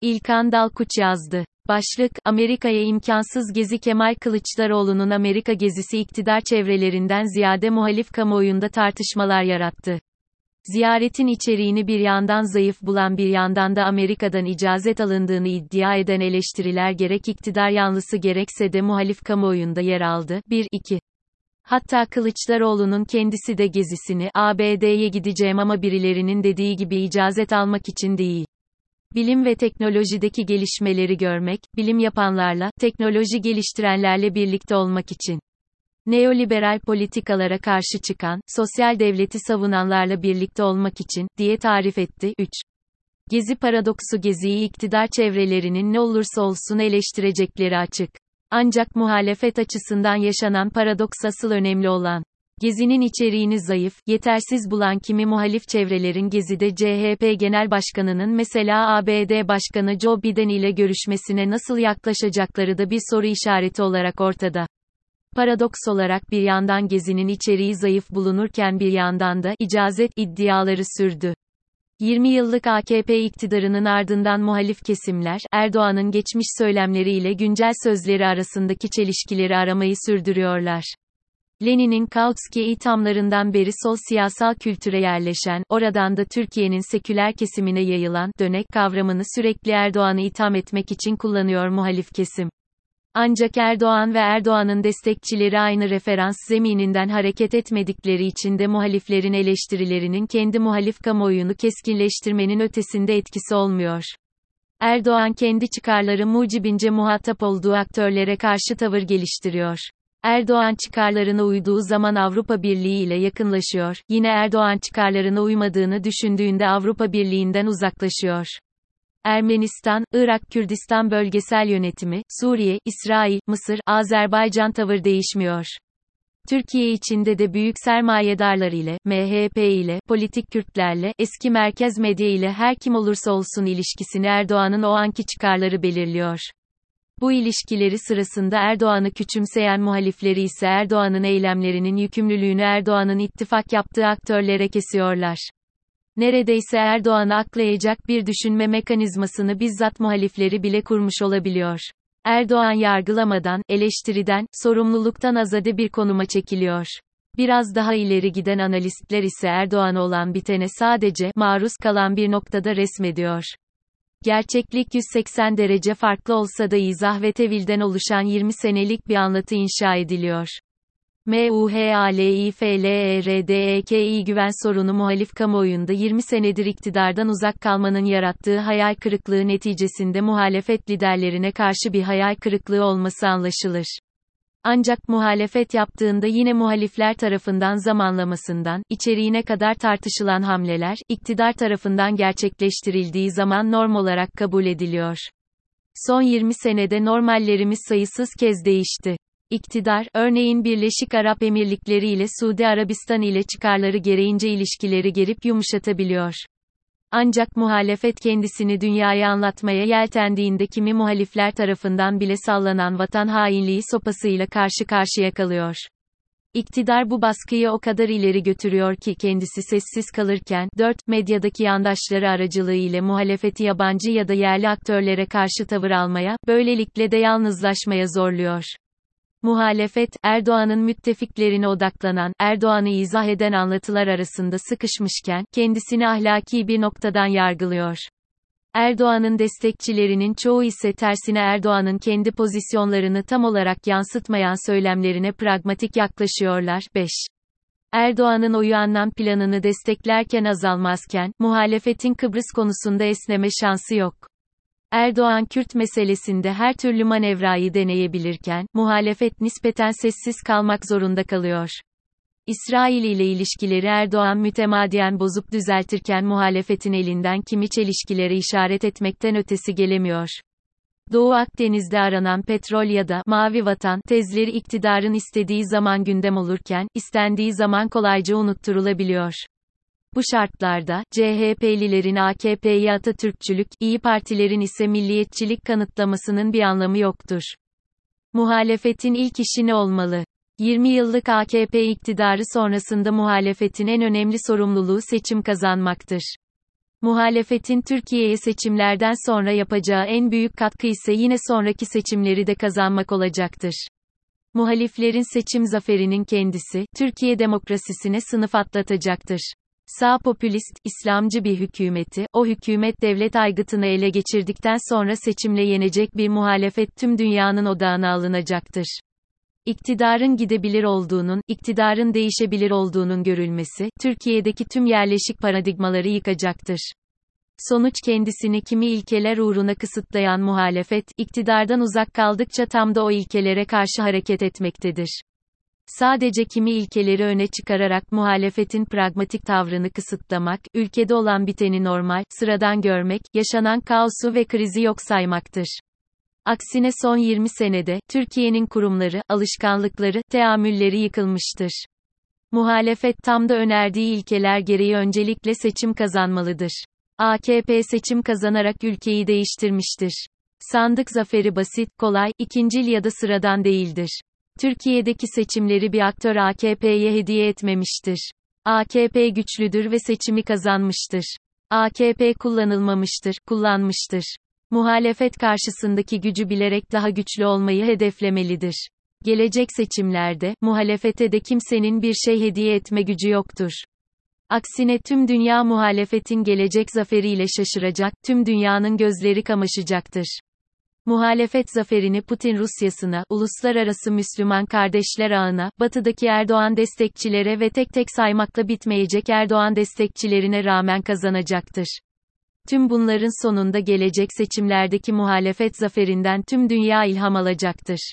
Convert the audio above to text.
İlkan Dalkuç yazdı. Başlık, Amerika'ya imkansız gezi Kemal Kılıçdaroğlu'nun Amerika gezisi iktidar çevrelerinden ziyade muhalif kamuoyunda tartışmalar yarattı. Ziyaretin içeriğini bir yandan zayıf bulan bir yandan da Amerika'dan icazet alındığını iddia eden eleştiriler gerek iktidar yanlısı gerekse de muhalif kamuoyunda yer aldı. 1. 2. Hatta Kılıçdaroğlu'nun kendisi de gezisini ABD'ye gideceğim ama birilerinin dediği gibi icazet almak için değil. Bilim ve teknolojideki gelişmeleri görmek, bilim yapanlarla, teknoloji geliştirenlerle birlikte olmak için. Neoliberal politikalara karşı çıkan, sosyal devleti savunanlarla birlikte olmak için, diye tarif etti. 3. Gezi paradoksu Gezi'yi iktidar çevrelerinin ne olursa olsun eleştirecekleri açık. Ancak muhalefet açısından yaşanan paradoks asıl önemli olan. Gezinin içeriğini zayıf, yetersiz bulan kimi muhalif çevrelerin Gezi'de CHP Genel Başkanı'nın mesela ABD Başkanı Joe Biden ile görüşmesine nasıl yaklaşacakları da bir soru işareti olarak ortada. Paradoks olarak bir yandan Gezi'nin içeriği zayıf bulunurken bir yandan da icazet iddiaları sürdü. 20 yıllık AKP iktidarının ardından muhalif kesimler, Erdoğan'ın geçmiş söylemleriyle güncel sözleri arasındaki çelişkileri aramayı sürdürüyorlar. Lenin'in Kautsky ithamlarından beri sol siyasal kültüre yerleşen, oradan da Türkiye'nin seküler kesimine yayılan, dönek kavramını sürekli Erdoğan'ı itham etmek için kullanıyor muhalif kesim. Ancak Erdoğan ve Erdoğan'ın destekçileri aynı referans zemininden hareket etmedikleri için de muhaliflerin eleştirilerinin kendi muhalif kamuoyunu keskinleştirmenin ötesinde etkisi olmuyor. Erdoğan kendi çıkarları mucibince muhatap olduğu aktörlere karşı tavır geliştiriyor. Erdoğan çıkarlarına uyduğu zaman Avrupa Birliği ile yakınlaşıyor, yine Erdoğan çıkarlarına uymadığını düşündüğünde Avrupa Birliği'nden uzaklaşıyor. Ermenistan, Irak Kürdistan bölgesel yönetimi, Suriye, İsrail, Mısır, Azerbaycan tavır değişmiyor. Türkiye içinde de büyük sermayedarlar ile, MHP ile, politik Kürtlerle, eski merkez medya ile her kim olursa olsun ilişkisini Erdoğan'ın o anki çıkarları belirliyor. Bu ilişkileri sırasında Erdoğan'ı küçümseyen muhalifleri ise Erdoğan'ın eylemlerinin yükümlülüğünü Erdoğan'ın ittifak yaptığı aktörlere kesiyorlar. Neredeyse Erdoğan'ı aklayacak bir düşünme mekanizmasını bizzat muhalifleri bile kurmuş olabiliyor. Erdoğan yargılamadan, eleştiriden, sorumluluktan azade bir konuma çekiliyor. Biraz daha ileri giden analistler ise Erdoğan olan bitene sadece maruz kalan bir noktada resmediyor. Gerçeklik 180 derece farklı olsa da izah ve tevilden oluşan 20 senelik bir anlatı inşa ediliyor. MUHALIFLERDEKİ güven sorunu muhalif kamuoyunda 20 senedir iktidardan uzak kalmanın yarattığı hayal kırıklığı neticesinde muhalefet liderlerine karşı bir hayal kırıklığı olması anlaşılır. Ancak muhalefet yaptığında yine muhalifler tarafından zamanlamasından, içeriğine kadar tartışılan hamleler, iktidar tarafından gerçekleştirildiği zaman norm olarak kabul ediliyor. Son 20 senede normallerimiz sayısız kez değişti. İktidar, örneğin Birleşik Arap Emirlikleri ile Suudi Arabistan ile çıkarları gereğince ilişkileri gerip yumuşatabiliyor. Ancak muhalefet kendisini dünyaya anlatmaya yeltendiğinde kimi muhalifler tarafından bile sallanan vatan hainliği sopasıyla karşı karşıya kalıyor. İktidar bu baskıyı o kadar ileri götürüyor ki kendisi sessiz kalırken, 4, medyadaki yandaşları aracılığı ile muhalefeti yabancı ya da yerli aktörlere karşı tavır almaya, böylelikle de yalnızlaşmaya zorluyor. Muhalefet, Erdoğan'ın müttefiklerine odaklanan, Erdoğan'ı izah eden anlatılar arasında sıkışmışken, kendisini ahlaki bir noktadan yargılıyor. Erdoğan'ın destekçilerinin çoğu ise tersine Erdoğan'ın kendi pozisyonlarını tam olarak yansıtmayan söylemlerine pragmatik yaklaşıyorlar. 5. Erdoğan'ın oyu anlam planını desteklerken azalmazken, muhalefetin Kıbrıs konusunda esneme şansı yok. Erdoğan Kürt meselesinde her türlü manevrayı deneyebilirken, muhalefet nispeten sessiz kalmak zorunda kalıyor. İsrail ile ilişkileri Erdoğan mütemadiyen bozup düzeltirken muhalefetin elinden kimi çelişkilere işaret etmekten ötesi gelemiyor. Doğu Akdeniz'de aranan petrol ya da mavi vatan tezleri iktidarın istediği zaman gündem olurken, istendiği zaman kolayca unutturulabiliyor. Bu şartlarda, CHP'lilerin AKP'ye Atatürkçülük, İyi Partilerin ise milliyetçilik kanıtlamasının bir anlamı yoktur. Muhalefetin ilk işi ne olmalı? 20 yıllık AKP iktidarı sonrasında muhalefetin en önemli sorumluluğu seçim kazanmaktır. Muhalefetin Türkiye'ye seçimlerden sonra yapacağı en büyük katkı ise yine sonraki seçimleri de kazanmak olacaktır. Muhaliflerin seçim zaferinin kendisi, Türkiye demokrasisine sınıf atlatacaktır. Sağ popülist, İslamcı bir hükümeti, o hükümet devlet aygıtını ele geçirdikten sonra seçimle yenecek bir muhalefet tüm dünyanın odağına alınacaktır. İktidarın gidebilir olduğunun, iktidarın değişebilir olduğunun görülmesi, Türkiye'deki tüm yerleşik paradigmaları yıkacaktır. Sonuç kendisini kimi ilkeler uğruna kısıtlayan muhalefet, iktidardan uzak kaldıkça tam da o ilkelere karşı hareket etmektedir. Sadece kimi ilkeleri öne çıkararak muhalefetin pragmatik tavrını kısıtlamak, ülkede olan biteni normal, sıradan görmek, yaşanan kaosu ve krizi yok saymaktır. Aksine son 20 senede, Türkiye'nin kurumları, alışkanlıkları, teamülleri yıkılmıştır. Muhalefet tam da önerdiği ilkeler gereği öncelikle seçim kazanmalıdır. AKP seçim kazanarak ülkeyi değiştirmiştir. Sandık zaferi basit, kolay, ikincil ya da sıradan değildir. Türkiye'deki seçimleri bir aktör AKP'ye hediye etmemiştir. AKP güçlüdür ve seçimi kazanmıştır. AKP kullanılmamıştır, kullanmıştır. Muhalefet karşısındaki gücü bilerek daha güçlü olmayı hedeflemelidir. Gelecek seçimlerde, muhalefete de kimsenin bir şey hediye etme gücü yoktur. Aksine tüm dünya muhalefetin gelecek zaferiyle şaşıracak, tüm dünyanın gözleri kamaşacaktır. Muhalefet zaferini Putin Rusyasına, uluslararası Müslüman kardeşler ağına, batıdaki Erdoğan destekçilere ve tek tek saymakla bitmeyecek Erdoğan destekçilerine rağmen kazanacaktır. Tüm bunların sonunda gelecek seçimlerdeki muhalefet zaferinden tüm dünya ilham alacaktır.